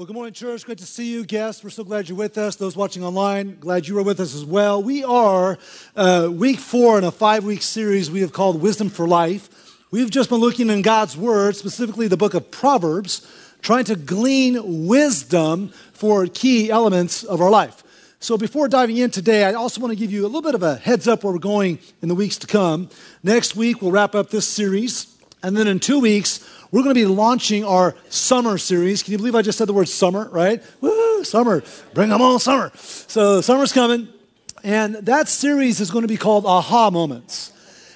Well, good morning, church. Great to see you, guests. We're so glad you're with us. Those watching online, glad you are with us as well. We are uh, week four in a five week series we have called Wisdom for Life. We've just been looking in God's Word, specifically the book of Proverbs, trying to glean wisdom for key elements of our life. So, before diving in today, I also want to give you a little bit of a heads up where we're going in the weeks to come. Next week, we'll wrap up this series. And then in two weeks, we're going to be launching our summer series. Can you believe I just said the word summer, right? Woo, summer. Bring them all summer. So summer's coming. And that series is going to be called Aha Moments.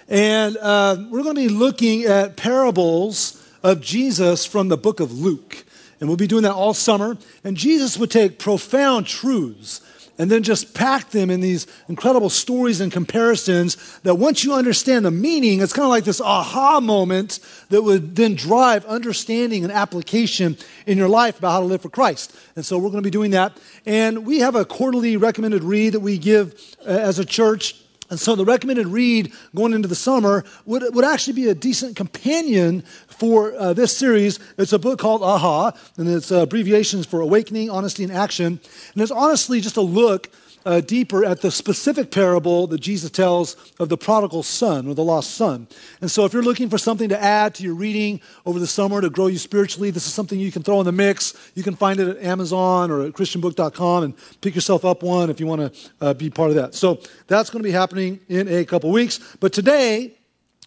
And uh, we're going to be looking at parables of Jesus from the book of Luke. And we'll be doing that all summer. And Jesus would take profound truths and then just pack them in these incredible stories and comparisons that once you understand the meaning, it's kind of like this aha moment that would then drive understanding and application in your life about how to live for Christ. And so we're going to be doing that. And we have a quarterly recommended read that we give uh, as a church and so the recommended read going into the summer would, would actually be a decent companion for uh, this series. It's a book called Aha, and it's uh, abbreviations for Awakening, Honesty, and Action. And it's honestly just a look uh, deeper at the specific parable that Jesus tells of the prodigal son or the lost son. And so, if you're looking for something to add to your reading over the summer to grow you spiritually, this is something you can throw in the mix. You can find it at Amazon or at ChristianBook.com and pick yourself up one if you want to uh, be part of that. So, that's going to be happening in a couple weeks. But today,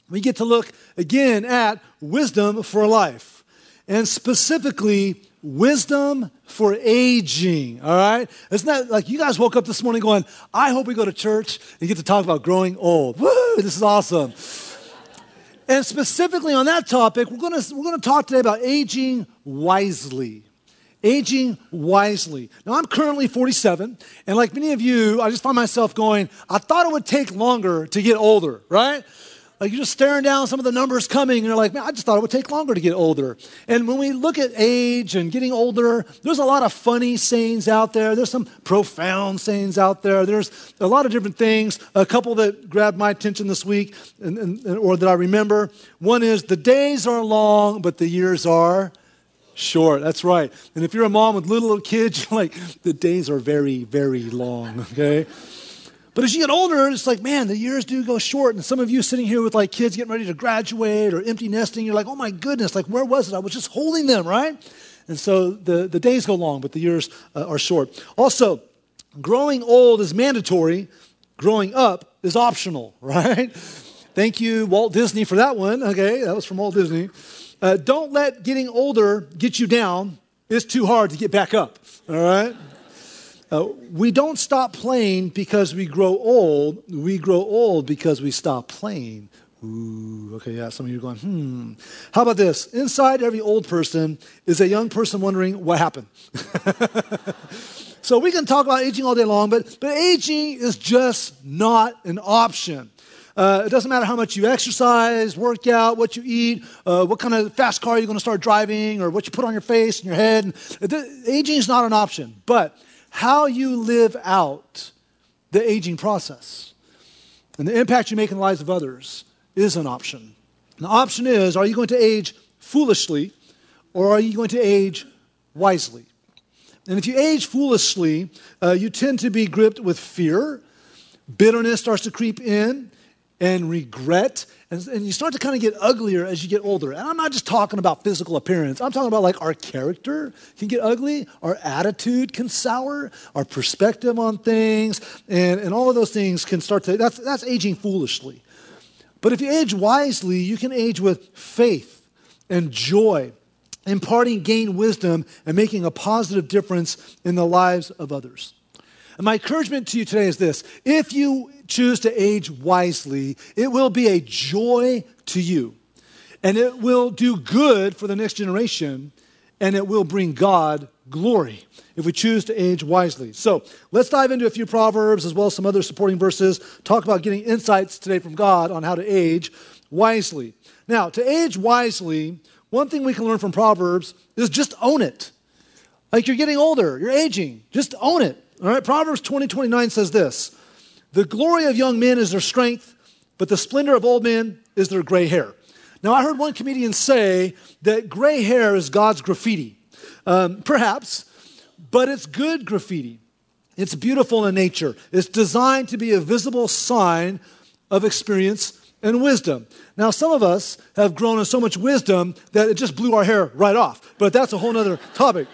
we get to look again at wisdom for life. And specifically, wisdom for aging. All right? Isn't that like you guys woke up this morning going, I hope we go to church and get to talk about growing old. Woo, this is awesome. And specifically on that topic, we're gonna, we're gonna talk today about aging wisely. Aging wisely. Now, I'm currently 47, and like many of you, I just find myself going, I thought it would take longer to get older, right? Like you're just staring down some of the numbers coming, and you're like, man, I just thought it would take longer to get older. And when we look at age and getting older, there's a lot of funny sayings out there. There's some profound sayings out there. There's a lot of different things. A couple that grabbed my attention this week, and, and, or that I remember. One is, the days are long, but the years are short. That's right. And if you're a mom with little, little kids, you're like, the days are very, very long, okay? But as you get older, it's like, man, the years do go short. And some of you sitting here with like kids getting ready to graduate or empty nesting, you're like, oh my goodness, like where was it? I was just holding them, right? And so the, the days go long, but the years uh, are short. Also, growing old is mandatory, growing up is optional, right? Thank you, Walt Disney, for that one. Okay, that was from Walt Disney. Uh, don't let getting older get you down. It's too hard to get back up, all right? Uh, we don't stop playing because we grow old. We grow old because we stop playing. Ooh, okay, yeah, some of you are going, hmm. How about this? Inside every old person is a young person wondering what happened. so we can talk about aging all day long, but, but aging is just not an option. Uh, it doesn't matter how much you exercise, work out, what you eat, uh, what kind of fast car you're going to start driving, or what you put on your face and your head. Aging is not an option. But how you live out the aging process and the impact you make in the lives of others is an option. the option is are you going to age foolishly or are you going to age wisely? And if you age foolishly, uh, you tend to be gripped with fear, bitterness starts to creep in, and regret. And, and, you start to kind of get uglier as you get older. And I'm not just talking about physical appearance, I'm talking about like our character can get ugly, our attitude can sour, our perspective on things, and, and all of those things can start to, that's, that's aging foolishly. But if you age wisely, you can age with faith and joy, imparting gain wisdom and making a positive difference in the lives of others. And my encouragement to you today is this if you choose to age wisely, it will be a joy to you. And it will do good for the next generation, and it will bring God glory if we choose to age wisely. So let's dive into a few Proverbs as well as some other supporting verses. Talk about getting insights today from God on how to age wisely. Now, to age wisely, one thing we can learn from Proverbs is just own it. Like you're getting older, you're aging, just own it. All right, Proverbs 20 29 says this The glory of young men is their strength, but the splendor of old men is their gray hair. Now, I heard one comedian say that gray hair is God's graffiti. Um, perhaps, but it's good graffiti. It's beautiful in nature. It's designed to be a visible sign of experience and wisdom. Now, some of us have grown in so much wisdom that it just blew our hair right off, but that's a whole other topic.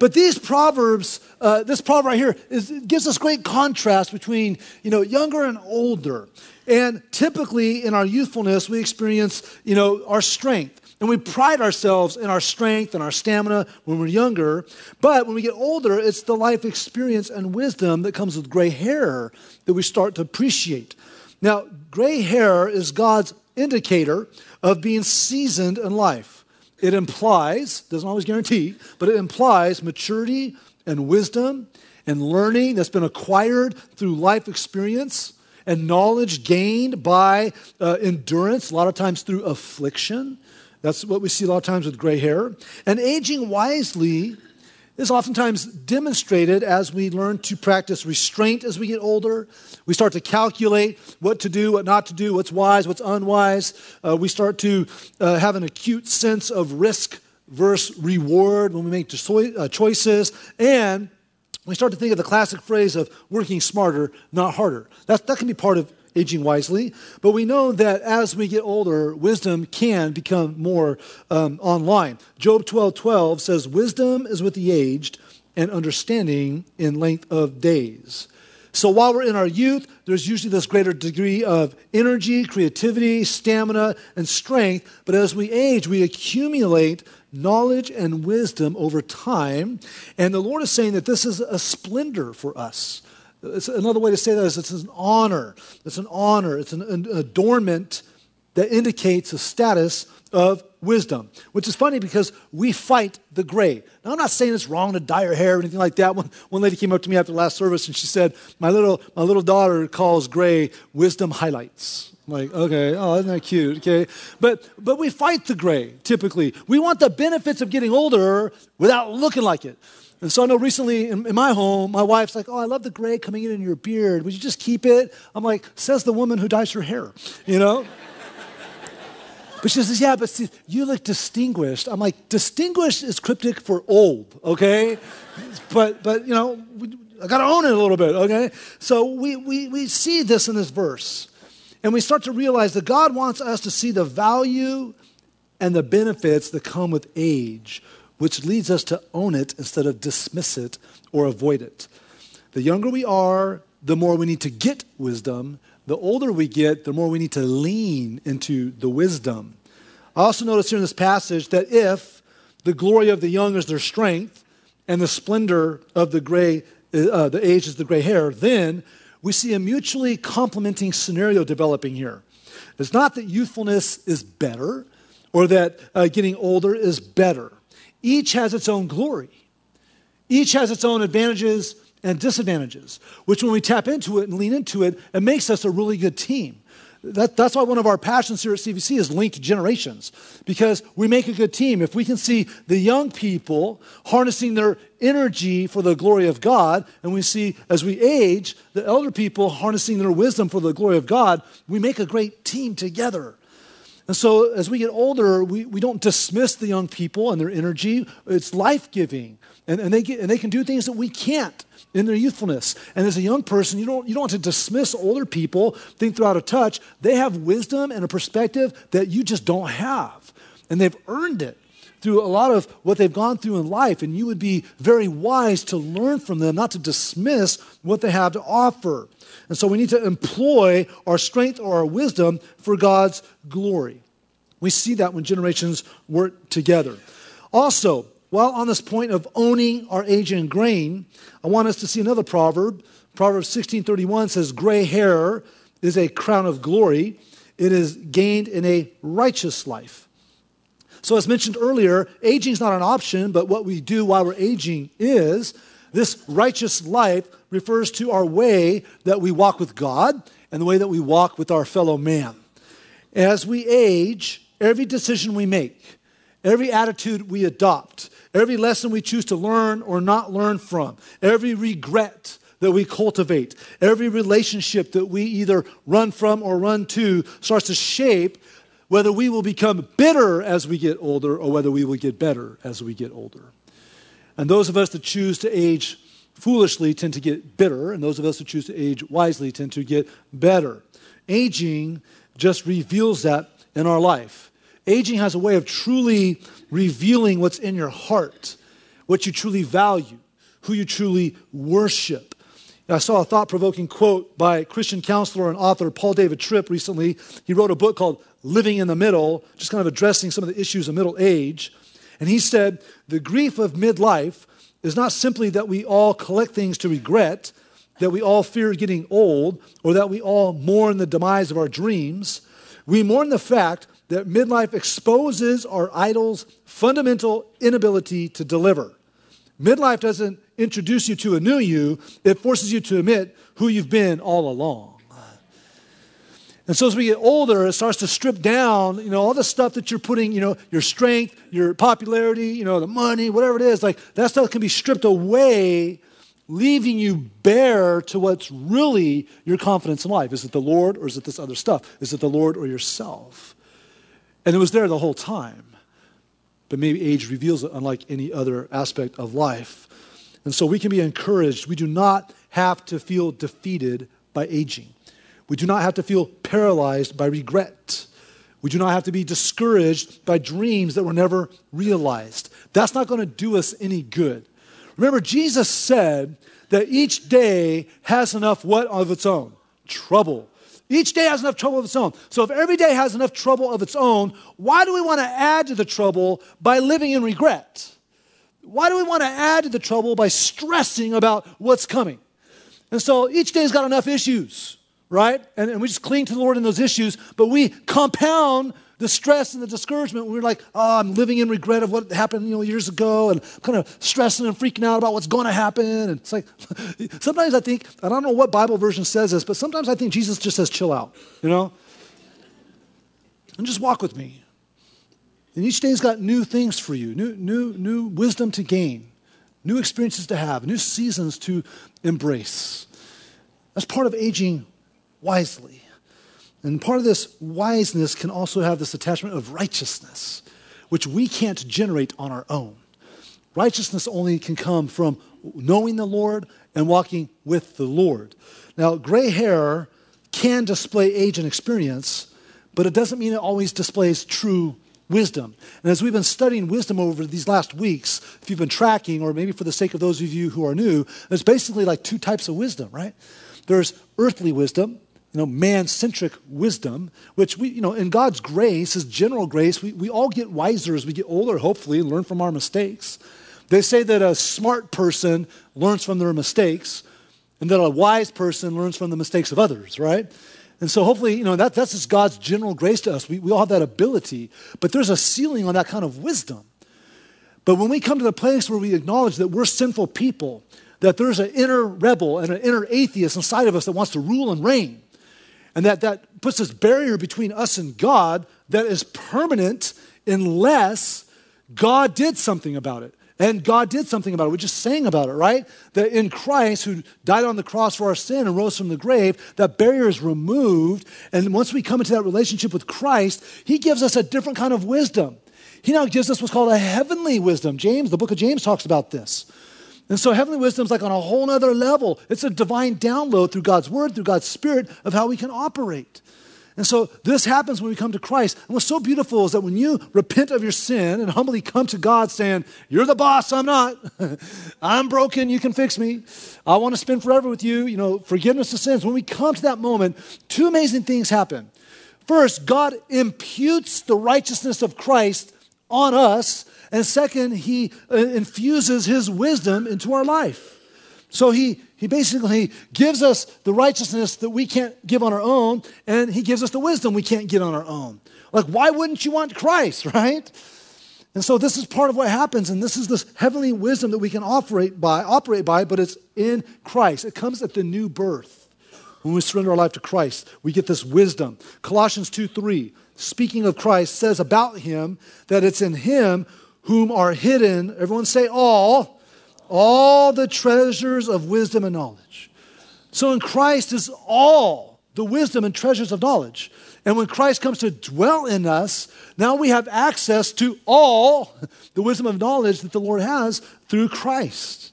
But these proverbs, uh, this proverb right here, is, gives us great contrast between you know younger and older. And typically, in our youthfulness, we experience you know our strength. And we pride ourselves in our strength and our stamina when we're younger. But when we get older, it's the life experience and wisdom that comes with gray hair that we start to appreciate. Now, gray hair is God's indicator of being seasoned in life. It implies, doesn't always guarantee, but it implies maturity and wisdom and learning that's been acquired through life experience and knowledge gained by uh, endurance, a lot of times through affliction. That's what we see a lot of times with gray hair. And aging wisely is oftentimes demonstrated as we learn to practice restraint as we get older. We start to calculate what to do, what not to do, what's wise, what's unwise. Uh, we start to uh, have an acute sense of risk versus reward when we make uh, choices. And we start to think of the classic phrase of working smarter, not harder. That can be part of aging wisely. But we know that as we get older, wisdom can become more um, online. Job 12 12 says, Wisdom is with the aged, and understanding in length of days. So while we're in our youth, there's usually this greater degree of energy, creativity, stamina, and strength. But as we age, we accumulate knowledge and wisdom over time. And the Lord is saying that this is a splendor for us. It's another way to say that is it's an honor. It's an honor. It's an, adornment that indicates a status of wisdom, which is funny because we fight the gray. Now, I'm not saying it's wrong to dye your hair or anything like that. One, one lady came up to me after the last service and she said, my little, my little daughter calls gray wisdom highlights. I'm like, okay, oh, isn't that cute? Okay. But, but we fight the gray typically. We want the benefits of getting older without looking like it. And so I know recently in, in, my home, my wife's like, Oh, I love the gray coming in in your beard. Would you just keep it? I'm like, Says the woman who dyes her hair, you know? but she says, Yeah, but see, you look distinguished. I'm like, Distinguished is cryptic for old, okay? but, but you know, we, I got to own it a little bit, okay? So we, we, we see this in this verse. And we start to realize that God wants us to see the value and the benefits that come with age which leads us to own it instead of dismiss it or avoid it. The younger we are, the more we need to get wisdom. The older we get, the more we need to lean into the wisdom. I also notice here in this passage that if the glory of the young is their strength and the splendor of the gray, uh, the age is the gray hair, then we see a mutually complementing scenario developing here. It's not that youthfulness is better or that uh, getting older is better. Each has its own glory. Each has its own advantages and disadvantages, which when we tap into it and lean into it, it makes us a really good team. That, that's why one of our passions here at CVC is linked generations, because we make a good team. If we can see the young people harnessing their energy for the glory of God, and we see as we age, the elder people harnessing their wisdom for the glory of God, we make a great team together. And so as we get older, we, we don't dismiss the young people and their energy. It's life giving. And, and, they get, and they can do things that we can't in their youthfulness. And as a young person, you don't, you don't want to dismiss older people, think they're out of touch. They have wisdom and a perspective that you just don't have. And they've earned it through a lot of what they've gone through in life. And you would be very wise to learn from them, not to dismiss what they have to offer. And so we need to employ our strength or our wisdom for God's glory. We see that when generations work together. Also, while on this point of owning our age and grain, I want us to see another proverb. Proverbs 16:31 says, "Gray hair is a crown of glory; it is gained in a righteous life." So, as mentioned earlier, aging is not an option, but what we do while we're aging is. This righteous life refers to our way that we walk with God and the way that we walk with our fellow man. As we age, every decision we make, every attitude we adopt, every lesson we choose to learn or not learn from, every regret that we cultivate, every relationship that we either run from or run to starts to shape whether we will become bitter as we get older or whether we will get better as we get older. And those of us that choose to age foolishly tend to get bitter, and those of us who choose to age wisely tend to get better. Aging just reveals that in our life. Aging has a way of truly revealing what's in your heart, what you truly value, who you truly worship. I saw a thought provoking quote by Christian counselor and author Paul David Tripp recently. He wrote a book called Living in the Middle, just kind of addressing some of the issues of middle age. And he said, The grief of midlife is not simply that we all collect things to regret, that we all fear getting old, or that we all mourn the demise of our dreams. We mourn the fact that midlife exposes our idol's fundamental inability to deliver. Midlife doesn't introduce you to a new you, it forces you to admit who you've been all along. And so as we get older, it starts to strip down, you know, all the stuff that you're putting, you know, your strength, your popularity, you know, the money, whatever it is, like that stuff can be stripped away, leaving you bare to what's really your confidence in life. Is it the Lord or is it this other stuff? Is it the Lord or yourself? And it was there the whole time. But maybe age reveals it unlike any other aspect of life. And so we can be encouraged. We do not have to feel defeated by aging. We do not have to feel paralyzed by regret. We do not have to be discouraged by dreams that were never realized. That's not going to do us any good. Remember, Jesus said that each day has enough what of its own? Trouble. Each day has enough trouble of its own. So if every day has enough trouble of its own, why do we want to add to the trouble by living in regret? Why do we want to add to the trouble by stressing about what's coming? And so each day's got enough issues right? And, and we just cling to the Lord in those issues, but we compound the stress and the discouragement. We're like, oh, I'm living in regret of what happened, you know, years ago, and kind of stressing and freaking out about what's going to happen. And it's like, sometimes I think, I don't know what Bible version says this, but sometimes I think Jesus just says, chill out, you know? And just walk with me. And each day's got new things for you, new, new, new wisdom to gain, new experiences to have, new seasons to embrace. That's part of aging wisely. And part of this wiseness can also have this attachment of righteousness, which we can't generate on our own. Righteousness only can come from knowing the Lord and walking with the Lord. Now, gray hair can display age and experience, but it doesn't mean it always displays true wisdom. And as we've been studying wisdom over these last weeks, if you've been tracking, or maybe for the sake of those of you who are new, there's basically like two types of wisdom, right? There's earthly wisdom, you know, man-centric wisdom, which we, you know, in God's grace, His general grace, we, we all get wiser as we get older, hopefully, and learn from our mistakes. They say that a smart person learns from their mistakes, and that a wise person learns from the mistakes of others, right? And so hopefully, you know, that, that's just God's general grace to us. We, we all have that ability, but there's a ceiling on that kind of wisdom. But when we come to the place where we acknowledge that we're sinful people, that there's an inner rebel and an inner atheist inside of us that wants to rule and reign, and that, that puts this barrier between us and God that is permanent unless God did something about it. And God did something about it. We're just sang about it, right? That in Christ, who died on the cross for our sin and rose from the grave, that barrier is removed. And once we come into that relationship with Christ, He gives us a different kind of wisdom. He now gives us what's called a heavenly wisdom. James, the book of James talks about this. And so heavenly wisdom is like on a whole nother level. It's a divine download through God's word, through God's spirit of how we can operate. And so this happens when we come to Christ. And what's so beautiful is that when you repent of your sin and humbly come to God saying, You're the boss, I'm not. I'm broken, you can fix me. I want to spend forever with you, you know, forgiveness of sins. When we come to that moment, two amazing things happen. First, God imputes the righteousness of Christ on us and second, he uh, infuses his wisdom into our life. So he, he basically gives us the righteousness that we can't give on our own, and he gives us the wisdom we can't get on our own. Like, why wouldn't you want Christ, right? And so this is part of what happens, and this is this heavenly wisdom that we can operate by, operate by, but it's in Christ. It comes at the new birth. When we surrender our life to Christ, we get this wisdom. Colossians 2 3, speaking of Christ, says about him that it's in him whom are hidden, everyone say all, all the treasures of wisdom and knowledge. So in Christ is all the wisdom and treasures of knowledge. And when Christ comes to dwell in us, now we have access to all the wisdom of knowledge that the Lord has through Christ.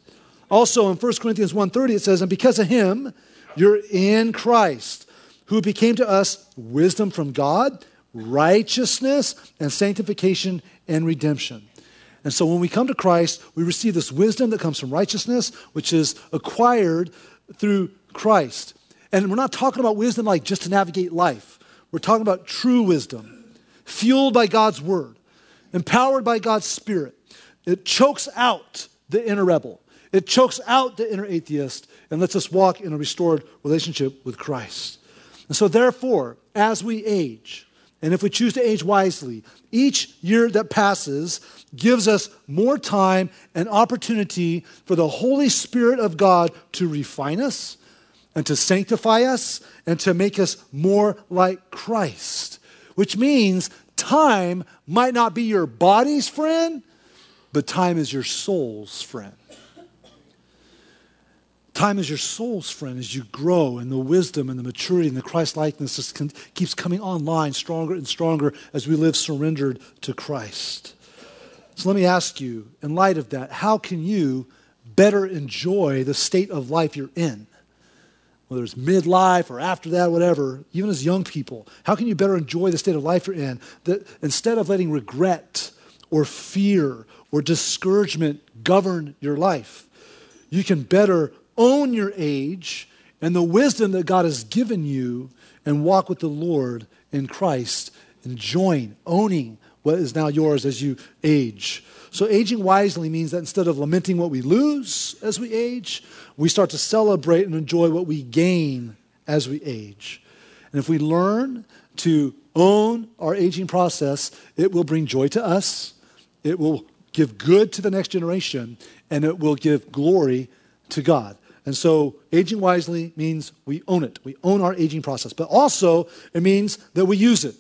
Also in 1 Corinthians 1:30 it says, "And because of him, you're in Christ, who became to us wisdom from God, righteousness and sanctification and redemption." And so when we come to Christ, we receive this wisdom that comes from righteousness, which is acquired through Christ. And we're not talking about wisdom like just to navigate life. We're talking about true wisdom, fueled by God's word, empowered by God's spirit. It chokes out the inner rebel, it chokes out the inner atheist, and lets us walk in a restored relationship with Christ. And so, therefore, as we age, and if we choose to age wisely, each year that passes gives us more time and opportunity for the Holy Spirit of God to refine us and to sanctify us and to make us more like Christ. Which means time might not be your body's friend, but time is your soul's friend. Time is your soul's friend as you grow in the wisdom and the maturity and the Christ likeness just keeps coming online stronger and stronger as we live surrendered to Christ. So let me ask you, in light of that, how can you better enjoy the state of life you're in? whether it's midlife or after that, whatever, even as young people, how can you better enjoy the state of life you're in that instead of letting regret or fear or discouragement govern your life, you can better own your age and the wisdom that God has given you and walk with the Lord in Christ, enjoying, owning what is now yours as you age. So, aging wisely means that instead of lamenting what we lose as we age, we start to celebrate and enjoy what we gain as we age. And if we learn to own our aging process, it will bring joy to us, it will give good to the next generation, and it will give glory to God. And so, aging wisely means we own it. We own our aging process. But also, it means that we use it.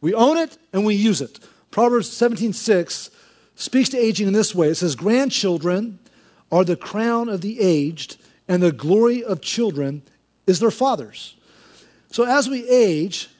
We own it and we use it. Proverbs 17:6 speaks to aging in this way it says, Grandchildren are the crown of the aged, and the glory of children is their fathers. So as we age,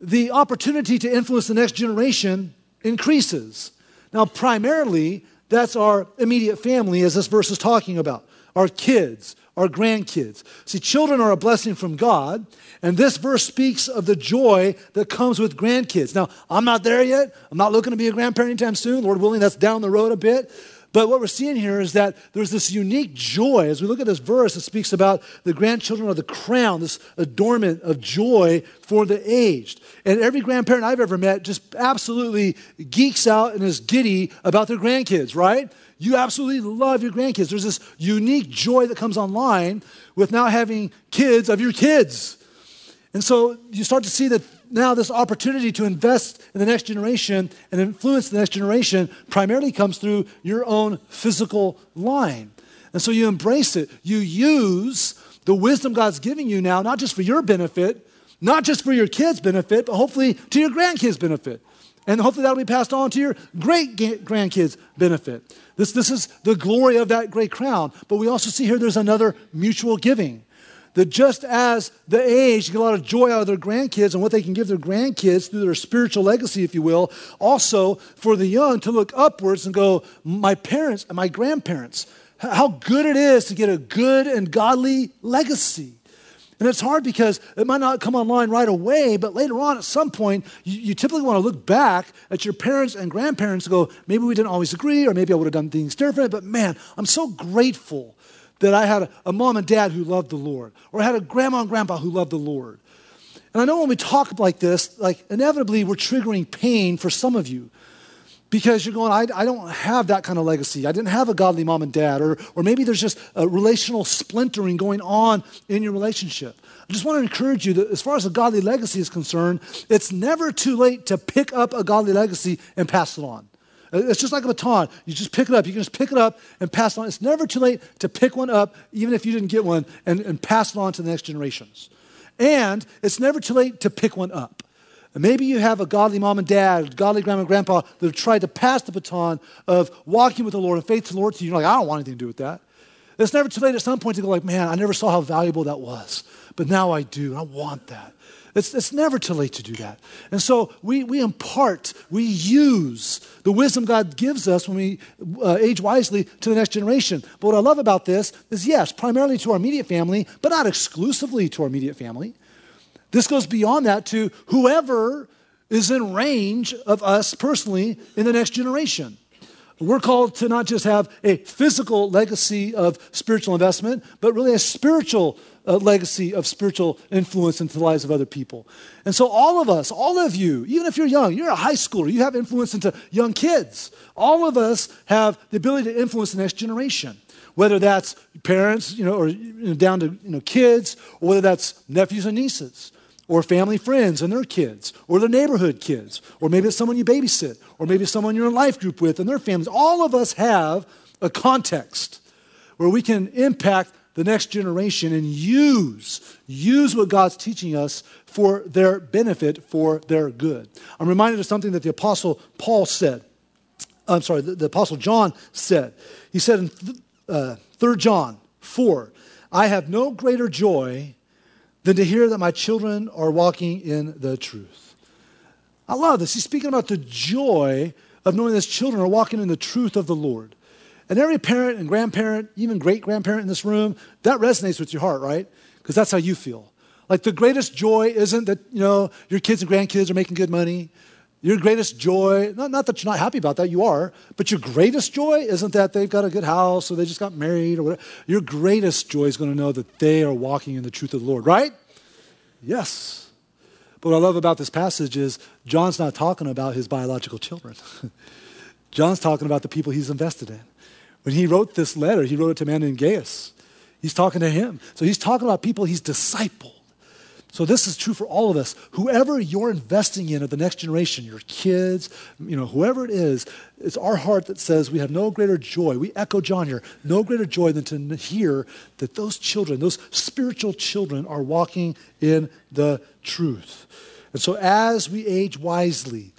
the opportunity to influence the next generation increases. Now, primarily, that's our immediate family, as this verse is talking about our kids, our grandkids. See, children are a blessing from God, and this verse speaks of the joy that comes with grandkids. Now, I'm not there yet. I'm not looking to be a grandparent anytime soon. Lord willing, that's down the road a bit. But what we're seeing here is that there's this unique joy. As we look at this verse, it speaks about the grandchildren of the crown, this adornment of joy for the aged. And every grandparent I've ever met just absolutely geeks out and is giddy about their grandkids, right? You absolutely love your grandkids. There's this unique joy that comes online with now having kids of your kids. And so you start to see that now this opportunity to invest in the next generation and influence the next generation primarily comes through your own physical line. And so you embrace it. You use the wisdom God's giving you now, not just for your benefit, not just for your kids' benefit, but hopefully to your grandkids' benefit. And hopefully that'll be passed on to your great grandkids' benefit. This, this is the glory of that great crown. But we also see here there's another mutual giving that just as the age get a lot of joy out of their grandkids and what they can give their grandkids through their spiritual legacy, if you will, also for the young to look upwards and go, my parents and my grandparents, how good it is to get a good and godly legacy. And it's hard because it might not come online right away, but later on, at some point, you, you, typically want to look back at your parents and grandparents and go, maybe we didn't always agree, or maybe I would have done things different, but man, I'm so grateful that I had a, mom and dad who loved the Lord, or I had a grandma and grandpa who loved the Lord. And I know when we talk like this, like inevitably we're triggering pain for some of you because you're going, I, I, don't have that kind of legacy. I didn't have a godly mom and dad, or, or maybe there's just a relational splintering going on in your relationship. I just want to encourage you that as far as a godly legacy is concerned, it's never too late to pick up a godly legacy and pass it on. It's just like a baton. You just pick it up. You can just pick it up and pass it on. It's never too late to pick one up, even if you didn't get one, and, and pass it on to the next generations. And it's never too late to pick one up. Maybe you have a godly mom and dad, godly grandma and grandpa that have tried to pass the baton of walking with the Lord and faith to the Lord to you. You're like, I don't want anything to do with that. It's never too late at some point to go like, man, I never saw how valuable that was, but now I do, I want that. It's, it's never too late to do that. And so we, we impart, we use the wisdom God gives us when we uh, age wisely to the next generation. But what I love about this is, yes, primarily to our immediate family, but not exclusively to our immediate family. This goes beyond that to whoever is in range of us personally in the next generation. We're called to not just have a physical legacy of spiritual investment, but really a spiritual uh, legacy of spiritual influence into the lives of other people. And so, all of us, all of you, even if you're young, you're a high schooler, you have influence into young kids. All of us have the ability to influence the next generation. Whether that's parents, you know, or you know, down to you know, kids, or whether that's nephews and nieces or family friends and their kids, or the neighborhood kids, or maybe it's someone you babysit, or maybe it's someone you're in life group with and their families. All of us have a context where we can impact the next generation and use use what God's teaching us for their benefit, for their good. I'm reminded of something that the apostle Paul said. I'm sorry, the, the apostle John said. He said in th- uh, 3 John 4, I have no greater joy than to hear that my children are walking in the truth. I love this. He's speaking about the joy of knowing that his children are walking in the truth of the Lord. And every parent and grandparent, even great grandparent in this room, that resonates with your heart, right? Because that's how you feel. Like the greatest joy isn't that, you know, your kids and grandkids are making good money. Your greatest joy, not, not that you're not happy about that, you are, but your greatest joy isn't that they've got a good house or they just got married or whatever. Your greatest joy is going to know that they are walking in the truth of the Lord, right? Yes. But what I love about this passage is John's not talking about his biological children. John's talking about the people he's invested in. When he wrote this letter, he wrote it to a man named Gaius. He's talking to him. So he's talking about people he's discipled. So this is true for all of us. Whoever you're investing in of the next generation, your kids, you know, whoever it is, it's our heart that says we have no greater joy. We echo John here, no greater joy than to hear that those children, those spiritual children, are walking in the truth. And so as we age wisely,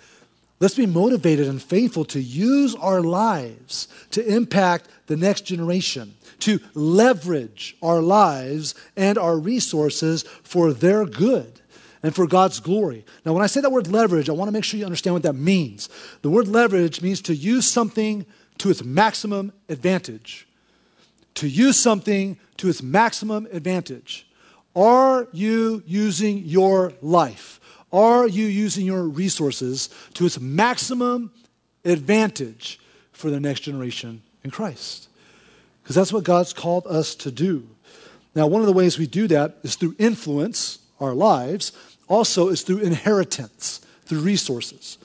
let's be motivated and faithful to use our lives to impact the next generation to leverage our lives and our resources for their good and for God's glory. Now, when I say that word leverage, I want to make sure you understand what that means. The word leverage means to use something to its maximum advantage. To use something to its maximum advantage. Are you using your life? Are you using your resources to its maximum advantage for the next generation in Christ? because that's what God's called us to do. Now, one of the ways we do that is through influence, our lives, also is through inheritance, through resources.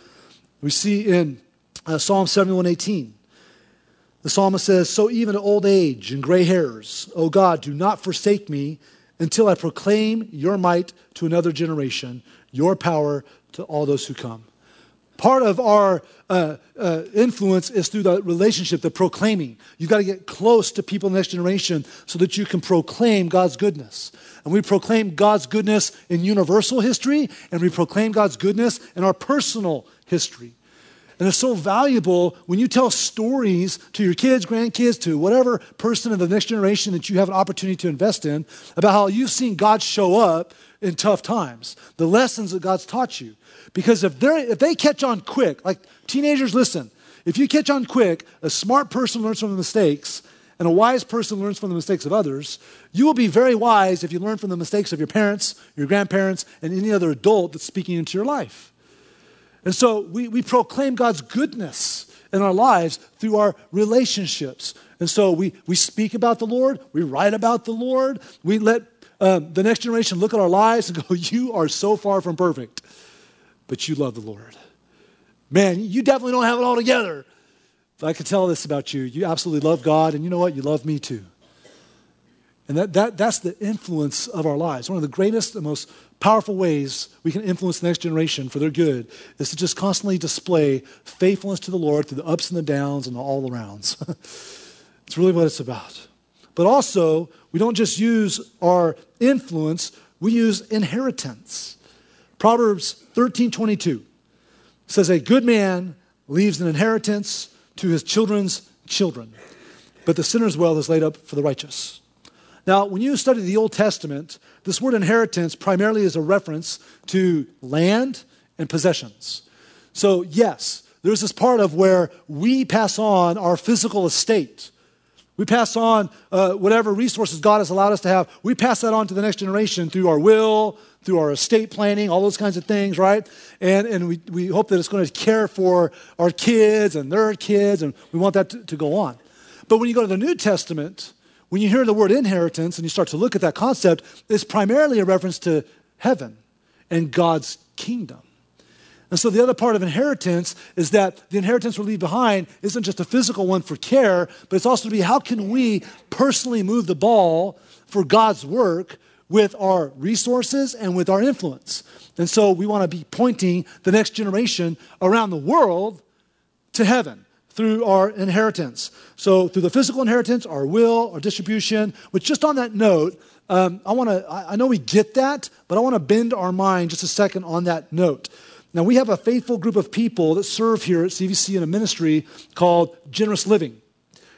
We see in uh, Psalm 71:18, the psalmist says, So even at old age and gray hairs, O God, do not forsake me until I proclaim your might to another generation, your power to all those who come. Part of our uh, uh, influence is through the relationship, the proclaiming. You've got to get close to people in the next generation so that you can proclaim God's goodness. And we proclaim God's goodness in universal history, and we proclaim God's goodness in our personal history. And it's so valuable when you tell stories to your kids, grandkids, to whatever person in the next generation that you have an opportunity to invest in about how you've seen God show up in tough times, the lessons that God's taught you. Because if, they if they catch on quick, like teenagers, listen, if you catch on quick, a smart person learns from the mistakes, and a wise person learns from the mistakes of others. You will be very wise if you learn from the mistakes of your parents, your grandparents, and any other adult that's speaking into your life. And so we, we proclaim God's goodness in our lives through our relationships. And so we, we speak about the Lord, we write about the Lord, we let um, the next generation look at our lives and go, You are so far from perfect but you love the Lord. Man, you definitely don't have it all together. But I can tell this about you. You absolutely love God, and you know what? You love me too. And that, that, that's the influence of our lives. One of the greatest and most powerful ways we can influence the next generation for their good is to just constantly display faithfulness to the Lord through the ups and the downs and the all arounds. it's really what it's about. But also, we don't just use our influence, we use inheritance. Proverbs 13 22 says, A good man leaves an inheritance to his children's children, but the sinner's wealth is laid up for the righteous. Now, when you study the Old Testament, this word inheritance primarily is a reference to land and possessions. So, yes, there's this part of where we pass on our physical estate. We pass on uh, whatever resources God has allowed us to have. We pass that on to the next generation through our will, through our estate planning, all those kinds of things, right? And, and we, we hope that it's going to care for our kids and their kids, and we want that to, to go on. But when you go to the New Testament, when you hear the word inheritance and you start to look at that concept, it's primarily a reference to heaven and God's kingdom. And so the other part of inheritance is that the inheritance we leave behind isn't just a physical one for care, but it's also to be how can we personally move the ball for God's work with our resources and with our influence. And so we want to be pointing the next generation around the world to heaven through our inheritance. So through the physical inheritance, our will, our distribution, which just on that note, um, I want to, I know we get that, but I want to bend our mind just a second on that note. Now, we have a faithful group of people that serve here at CVC in a ministry called Generous Living.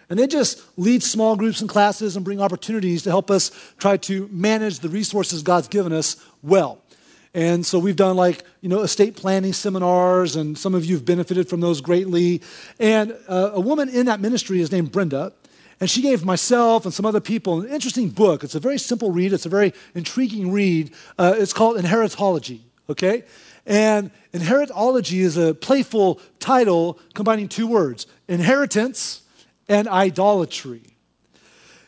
And they just lead small groups and classes and bring opportunities to help us try to manage the resources God's given us well. And so we've done like, you know, estate planning seminars, and some of you have benefited from those greatly. And uh, a woman in that ministry is named Brenda. And she gave myself and some other people an interesting book. It's a very simple read, it's a very intriguing read. Uh, it's called Inheritology, okay? And inheritology is a playful title combining two words inheritance and idolatry.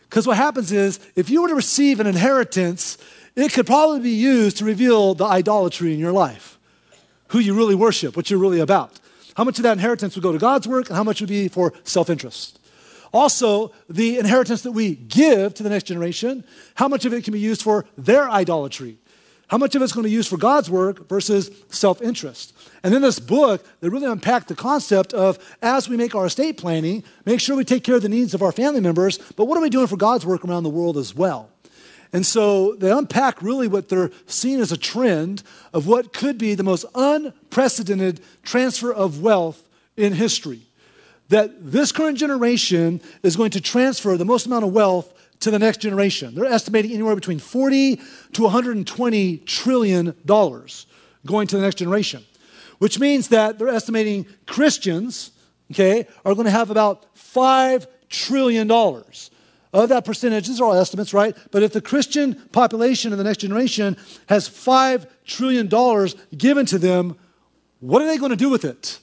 Because what happens is, if you were to receive an inheritance, it could probably be used to reveal the idolatry in your life, who you really worship, what you're really about. How much of that inheritance would go to God's work, and how much would be for self interest. Also, the inheritance that we give to the next generation, how much of it can be used for their idolatry? How much of it's going to be used for God's work versus self interest? And in this book, they really unpack the concept of as we make our estate planning, make sure we take care of the needs of our family members, but what are we doing for God's work around the world as well? And so they unpack really what they're seeing as a trend of what could be the most unprecedented transfer of wealth in history. That this current generation is going to transfer the most amount of wealth to the next generation. They're estimating anywhere between 40 to 120 trillion dollars going to the next generation, which means that they're estimating Christians, okay, are going to have about 5 trillion dollars. Of that percentage, these are all estimates, right? But if the Christian population in the next generation has $5 trillion given to them, what are they going to do with it?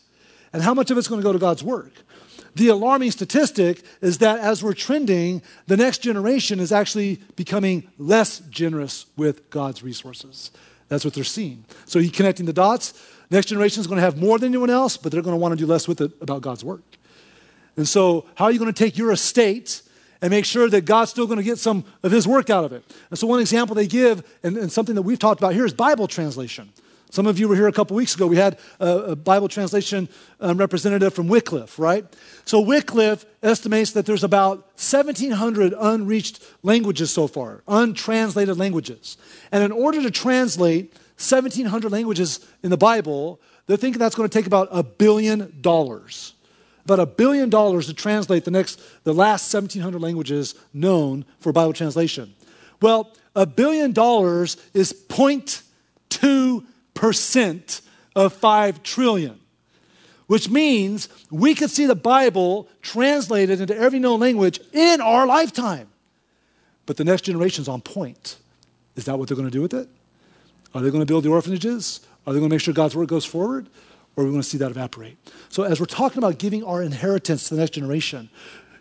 And how much of it's going to go to God's work? The alarming statistic is that as we're trending, the next generation is actually becoming less generous with God's resources. That's what they're seeing. So, you're connecting the dots. Next generation is going to have more than anyone else, but they're going to want to do less with it about God's work. And so, how are you going to take your estate and make sure that God's still going to get some of His work out of it? And so, one example they give, and, and something that we've talked about here, is Bible translation. Some of you were here a couple weeks ago. We had a, a Bible translation um, representative from Wycliffe, right? So Wycliffe estimates that there's about 1,700 unreached languages so far, untranslated languages. And in order to translate 1,700 languages in the Bible, they're thinking that's going to take about a billion dollars. About a billion dollars to translate the next, the last 1,700 languages known for Bible translation. Well, a billion dollars is 0.2 percent of 5 trillion, which means we could see the Bible translated into every known language in our lifetime. But the next generation's on point. Is that what they're going to do with it? Are they going to build the orphanages? Are they going to make sure God's word goes forward? Or we going to see that evaporate? So, as we're talking about giving our inheritance to the next generation,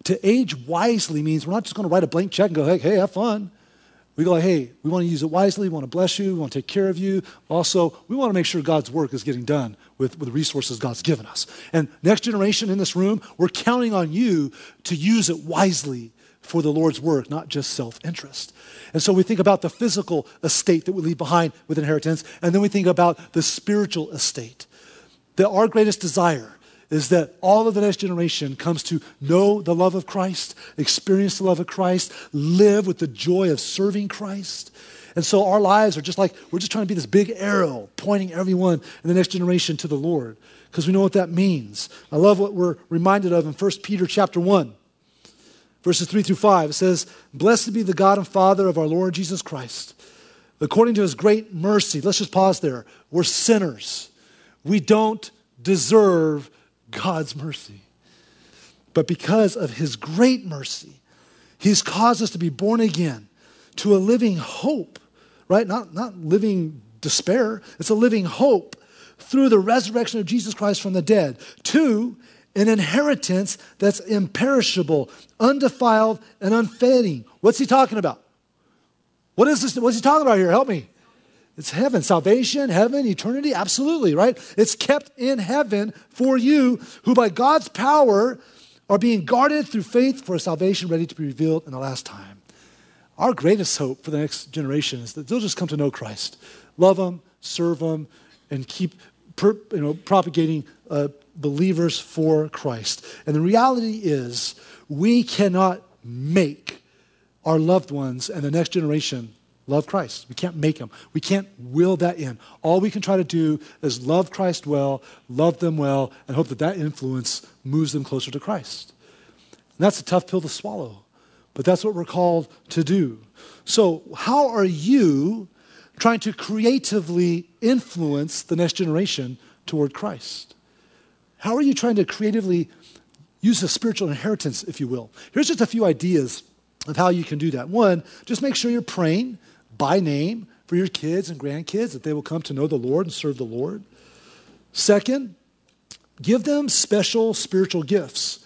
to age wisely means we're not just going to write a blank check and go, hey, hey, have fun. We go, hey, we want to use it wisely. We want to bless you. We want to take care of you. Also, we want to make sure God's work is getting done with, with the resources God's given us. And next generation in this room, we're counting on you to use it wisely for the Lord's work, not just self interest. And so we think about the physical estate that we leave behind with inheritance, and then we think about the spiritual estate. That our greatest desire is that all of the next generation comes to know the love of Christ, experience the love of Christ, live with the joy of serving Christ. And so our lives are just like we're just trying to be this big arrow pointing everyone in the next generation to the Lord because we know what that means. I love what we're reminded of in 1 Peter chapter 1. verses 3 through 5. It says, Blessed be the God and Father of our Lord Jesus Christ. According to his great mercy, let's just pause there. We're sinners. We don't deserve God's mercy. But because of his great mercy, he's caused us to be born again to a living hope, right? Not, not living despair, it's a living hope through the resurrection of Jesus Christ from the dead. Two, an inheritance that's imperishable, undefiled, and unfading. What's he talking about? What is this? What's he talking about here? Help me. It's heaven, salvation, heaven, eternity. Absolutely, right? It's kept in heaven for you, who by God's power are being guarded through faith for a salvation ready to be revealed in the last time. Our greatest hope for the next generation is that they'll just come to know Christ, love Him, serve Him, and keep you know, propagating uh, believers for Christ. And the reality is, we cannot make our loved ones and the next generation love Christ. We can't make them. We can't will that in. All we can try to do is love Christ well, love them well, and hope that that influence moves them closer to Christ. And that's a tough pill to swallow, but that's what we're called to do. So, how are you trying to creatively influence the next generation toward Christ? How are you trying to creatively use a spiritual inheritance, if you will? Here's just a few ideas of how you can do that. One, just make sure you're praying by name for your kids and grandkids that they will come to know the Lord and serve the Lord. Second, give them special spiritual gifts.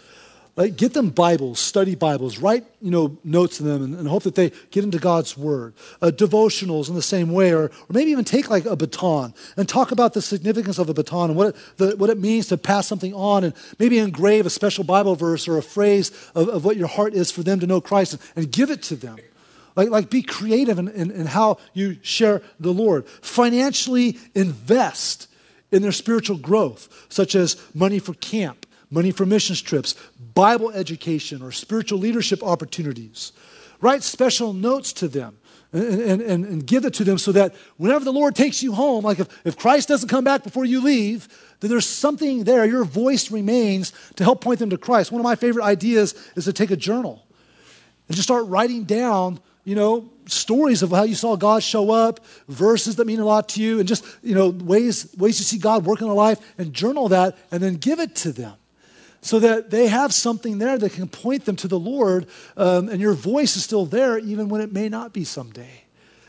Like get them Bibles, study Bibles, write you know notes to them, and, and hope that they get into God's Word. Uh, devotionals in the same way, or, or maybe even take like a baton and talk about the significance of a baton and what it, the, what it means to pass something on, and maybe engrave a special Bible verse or a phrase of, of what your heart is for them to know Christ, and, and give it to them. Like, like be creative in, in, in how you share the Lord. Financially invest in their spiritual growth, such as money for camp money for missions trips, Bible education, or spiritual leadership opportunities. Write special notes to them and, and, and, give it to them so that whenever the Lord takes you home, like if, if Christ doesn't come back before you leave, then there's something there. Your voice remains to help point them to Christ. One of my favorite ideas is to take a journal and just start writing down you know, stories of how you saw God show up, verses that mean a lot to you, and just, you know, ways, ways you see God work in a life, and journal that, and then give it to them so that they have something there that can point them to the Lord, um, and your voice is still there even when it may not be someday.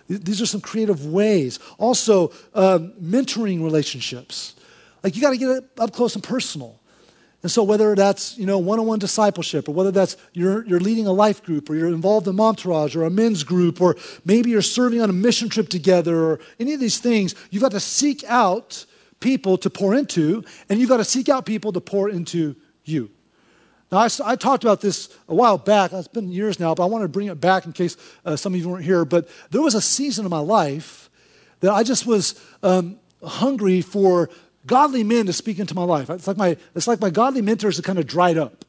These are some creative ways. Also, um, mentoring relationships. Like you got to get up close and personal. And so, whether that's you know one-on-one discipleship, or whether that's you're, you're leading a life group, or you're involved in Momtourage, or a men's group, or maybe you're serving on a mission trip together, or any of these things, you've got to seek out people to pour into, and you've got to seek out people to pour into you. Now, I, I, talked about this a while back. It's been years now, but I want to bring it back in case uh, some of you weren't here. But there was a season of my life that I just was um, hungry for godly men to speak into my life. It's like my, it's like my godly mentors have kind of dried up.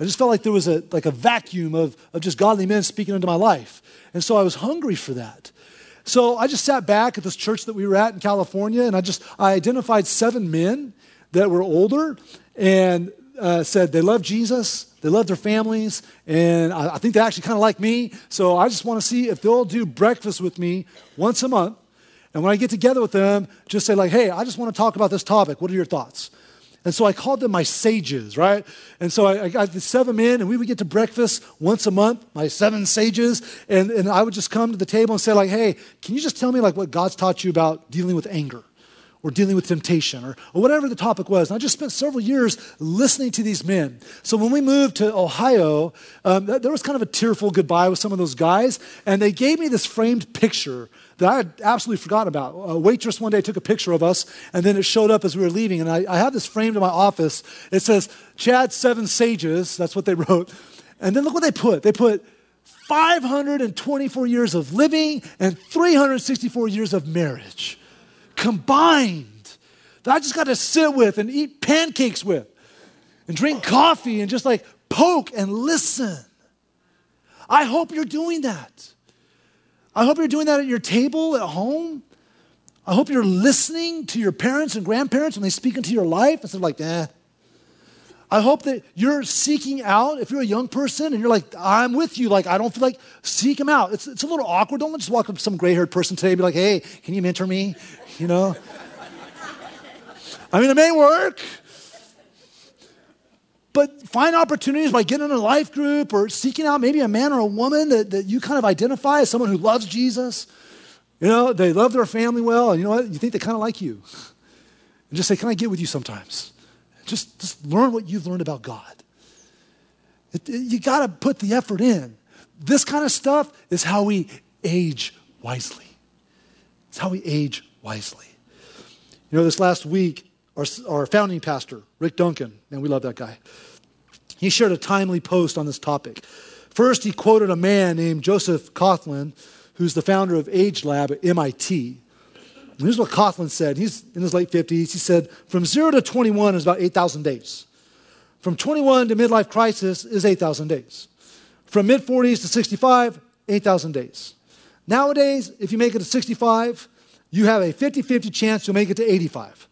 I just felt like there was a, like a vacuum of, of just godly men speaking into my life. And so I was hungry for that. So I just sat back at this church that we were at in California, and I just I identified seven men that were older, and uh, said they love Jesus, they love their families, and I, I think they actually kind of like me. So I just want to see if they'll do breakfast with me once a month. And when I get together with them, just say, like, hey, I just want to talk about this topic. What are your thoughts? And so I called them my sages, right? And so I, I got the seven men, and we would get to breakfast once a month, my seven sages. And, and I would just come to the table and say, like, hey, can you just tell me like what God's taught you about dealing with anger? or dealing with temptation or, or whatever the topic was. And I just spent several years listening to these men. So when we moved to Ohio, um, there was kind of a tearful goodbye with some of those guys, and they gave me this framed picture that I had absolutely forgotten about. A waitress one day took a picture of us, and then it showed up as we were leaving. And I, I have this framed in my office. It says, Chad Seven Sages. That's what they wrote. And then look what they put. They put 524 years of living and 364 years of marriage combined that I just got to sit with and eat pancakes with and drink coffee and just like poke and listen. I hope you're doing that. I hope you're doing that at your table at home. I hope you're listening to your parents and grandparents when they speak into your life instead of like, eh. I hope that you're seeking out, if you're a young person and you're like, I'm with you, like, I don't feel like, seek them out. It's, it's a little awkward. Don't just walk up to some gray haired person today and be like, hey, can you mentor me? You know? I mean, it may work. But find opportunities by getting in a life group or seeking out maybe a man or a woman that, that you kind of identify as someone who loves Jesus. You know, they love their family well, and you know what? You think they kind of like you. And just say, Can I get with you sometimes? Just, just learn what you've learned about God. It, it, you got to put the effort in. This kind of stuff is how we age wisely. It's how we age wisely. You know, this last week, our, our founding pastor, Rick Duncan, and we love that guy, he shared a timely post on this topic. First, he quoted a man named Joseph Coughlin, who's the founder of Age Lab at MIT. And here's what Coughlin said. He's in his late 50s. He said, From 0 to 21 is about 8,000 days. From 21 to midlife crisis is 8,000 days. From mid 40s to 65, 8,000 days. Nowadays, if you make it to 65, you have a 50 50 chance you'll make it to 85.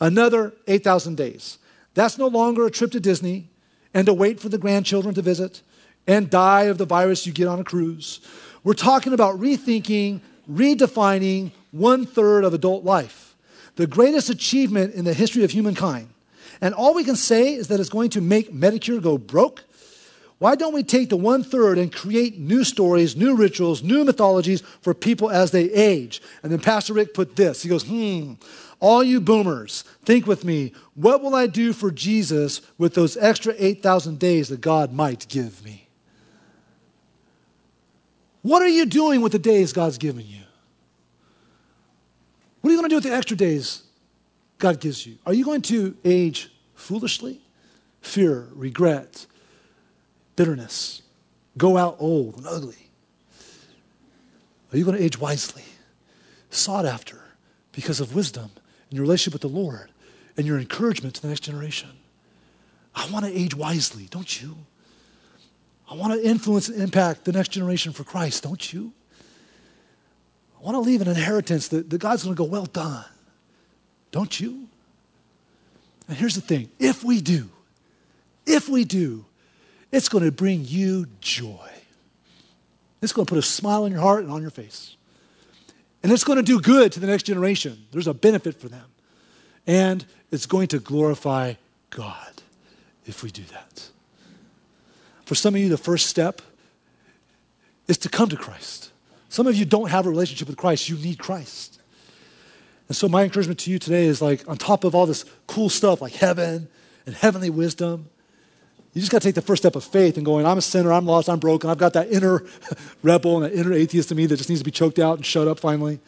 Another 8,000 days. That's no longer a trip to Disney and to wait for the grandchildren to visit and die of the virus you get on a cruise. We're talking about rethinking, redefining, one third of adult life, the greatest achievement in the history of humankind. And all we can say is that it's going to make Medicare go broke. Why don't we take the one third and create new stories, new rituals, new mythologies for people as they age? And then Pastor Rick put this. He goes, hmm, all you boomers, think with me. What will I do for Jesus with those extra 8,000 days that God might give me? What are you doing with the days God's given you? What are you going to do with the extra days God gives you? Are you going to age foolishly? Fear, regret, bitterness, go out old and ugly? Are you going to age wisely, sought after because of wisdom and your relationship with the Lord and your encouragement to the next generation? I want to age wisely, don't you? I want to influence and impact the next generation for Christ, don't you? I want to leave an inheritance that, that God's going to go, well done. Don't you? And here's the thing if we do, if we do, it's going to bring you joy. It's going to put a smile on your heart and on your face. And it's going to do good to the next generation. There's a benefit for them. And it's going to glorify God if we do that. For some of you, the first step is to come to Christ. Some of you don't have a relationship with Christ. You need Christ. And so, my encouragement to you today is like, on top of all this cool stuff like heaven and heavenly wisdom, you just got to take the first step of faith and going, I'm a sinner, I'm lost, I'm broken. I've got that inner rebel and that inner atheist in me that just needs to be choked out and shut up finally.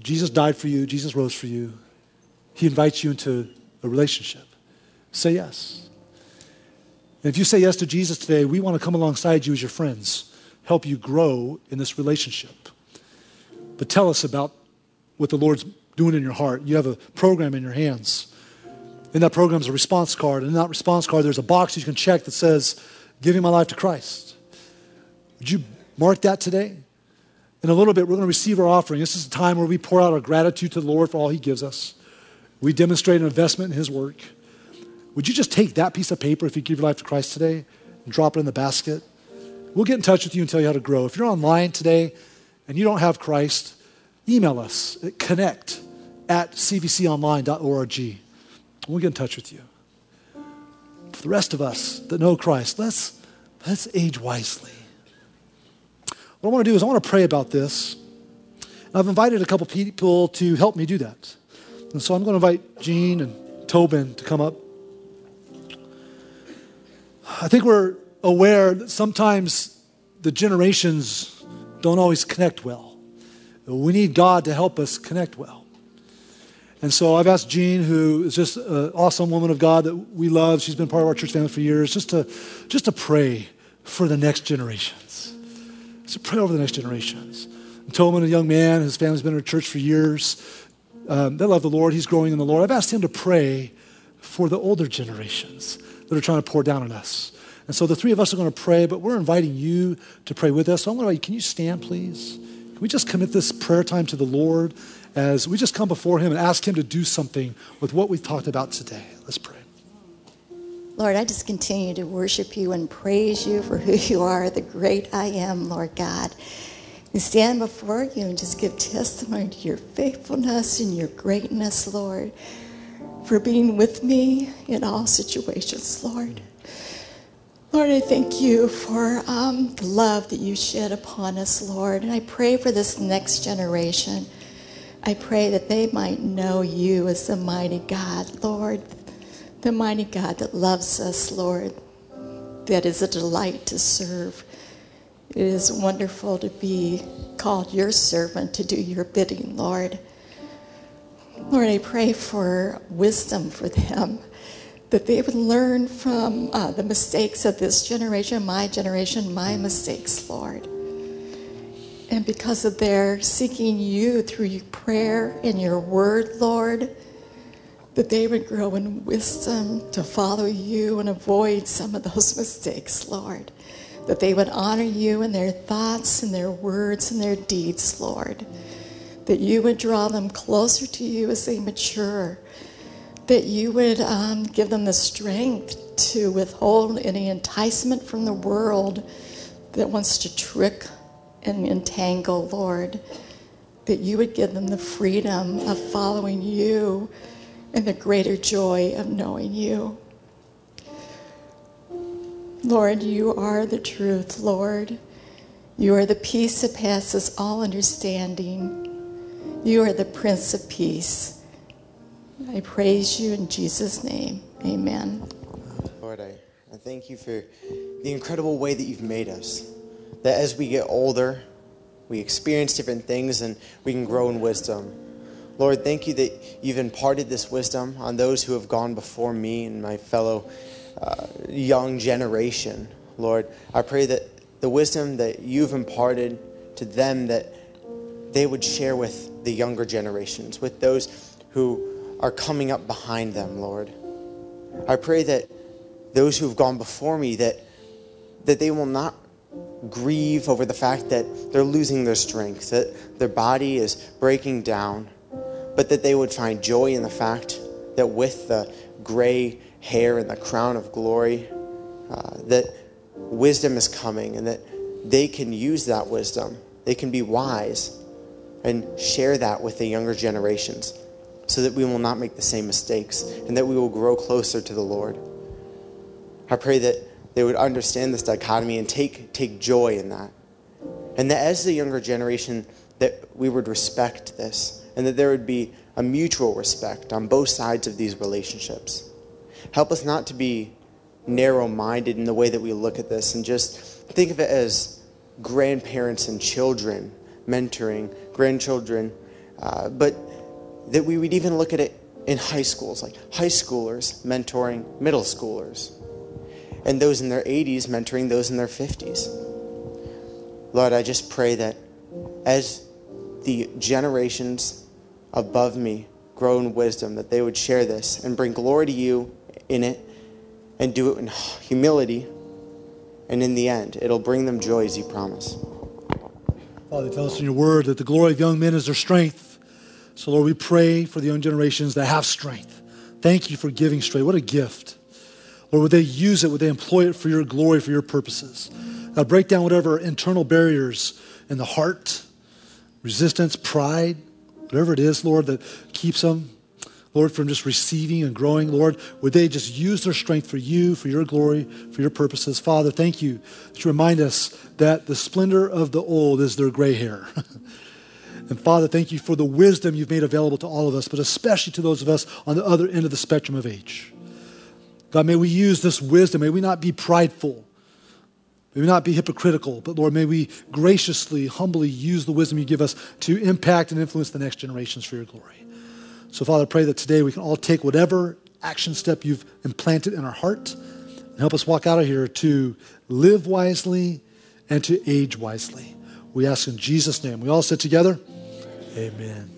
Jesus died for you, Jesus rose for you. He invites you into a relationship. Say yes. And if you say yes to Jesus today, we want to come alongside you as your friends help you grow in this relationship. But tell us about what the Lord's doing in your heart. You have a program in your hands. In that program is a response card. And in that response card, there's a box you can check that says, Giving my life to Christ. Would you mark that today? In a little bit, we're going to receive our offering. This is a time where we pour out our gratitude to the Lord for all He gives us. We demonstrate an investment in His work. Would you just take that piece of paper if you give your life to Christ today and drop it in the basket? We'll get in touch with you and tell you how to grow. If you're online today and you don't have Christ, email us at connect at cvconline.org. We'll get in touch with you. For the rest of us that know Christ, let's, let's age wisely. What I want to do is I want to pray about this. And I've invited a couple people to help me do that. And so I'm going to invite Jean and Tobin to come up. I think we're aware that sometimes the generations don't always connect well. We need God to help us connect well. And so I've asked Jean, who is just an awesome woman of God that we love, she's been part of our church family for years, just to, just to pray for the next generations. To pray over the next generations. And Tobin, a young man, his family's been in our church for years. Um, they love the Lord. He's growing in the Lord. I've asked him to pray for the older generations that are trying to pour down on us. And so the three of us are going to pray, but we're inviting you to pray with us. So I'm going to invite you, can you stand, please? Can we just commit this prayer time to the Lord as we just come before Him and ask Him to do something with what we've talked about today? Let's pray. Lord, I just continue to worship you and praise you for who you are, the great I am, Lord God. And stand before you and just give testimony to your faithfulness and your greatness, Lord, for being with me in all situations, Lord. Lord, I thank you for um, the love that you shed upon us, Lord. And I pray for this next generation. I pray that they might know you as the mighty God, Lord, the mighty God that loves us, Lord, that is a delight to serve. It is wonderful to be called your servant to do your bidding, Lord. Lord, I pray for wisdom for them that they would learn from uh, the mistakes of this generation, my generation, my mistakes, Lord. And because of their seeking you through your prayer and your word, Lord, that they would grow in wisdom to follow you and avoid some of those mistakes, Lord. That they would honor you in their thoughts and their words and their deeds, Lord. That you would draw them closer to you as they mature that you would um, give them the strength to withhold any enticement from the world that wants to trick and entangle, Lord. That you would give them the freedom of following you and the greater joy of knowing you. Lord, you are the truth, Lord. You are the peace that passes all understanding. You are the Prince of Peace. I praise you in Jesus' name. Amen. Lord, I, I thank you for the incredible way that you've made us. That as we get older, we experience different things and we can grow in wisdom. Lord, thank you that you've imparted this wisdom on those who have gone before me and my fellow uh, young generation. Lord, I pray that the wisdom that you've imparted to them that they would share with the younger generations, with those who are coming up behind them, Lord. I pray that those who have gone before me that that they will not grieve over the fact that they're losing their strength, that their body is breaking down, but that they would find joy in the fact that with the gray hair and the crown of glory, uh, that wisdom is coming and that they can use that wisdom. They can be wise and share that with the younger generations so that we will not make the same mistakes and that we will grow closer to the Lord. I pray that they would understand this dichotomy and take, take joy in that. And that as the younger generation, that we would respect this and that there would be a mutual respect on both sides of these relationships. Help us not to be narrow minded in the way that we look at this and just think of it as grandparents and children mentoring grandchildren, uh, but that we would even look at it in high schools, like high schoolers mentoring middle schoolers, and those in their 80s mentoring those in their 50s. Lord, I just pray that as the generations above me grow in wisdom, that they would share this and bring glory to you in it and do it in humility. And in the end, it'll bring them joy as you promise. Father, tell us in your word that the glory of young men is their strength. So, Lord, we pray for the young generations that have strength. Thank you for giving strength. What a gift. Lord, would they use it? Would they employ it for your glory, for your purposes? God, break down whatever internal barriers in the heart, resistance, pride, whatever it is, Lord, that keeps them, Lord, from just receiving and growing. Lord, would they just use their strength for you, for your glory, for your purposes? Father, thank you to remind us that the splendor of the old is their gray hair. And Father, thank you for the wisdom you've made available to all of us, but especially to those of us on the other end of the spectrum of age. God, may we use this wisdom. May we not be prideful. May we not be hypocritical, but Lord, may we graciously, humbly use the wisdom you give us to impact and influence the next generations for your glory. So, Father, I pray that today we can all take whatever action step you've implanted in our heart and help us walk out of here to live wisely and to age wisely. We ask in Jesus' name. We all sit together. Amen.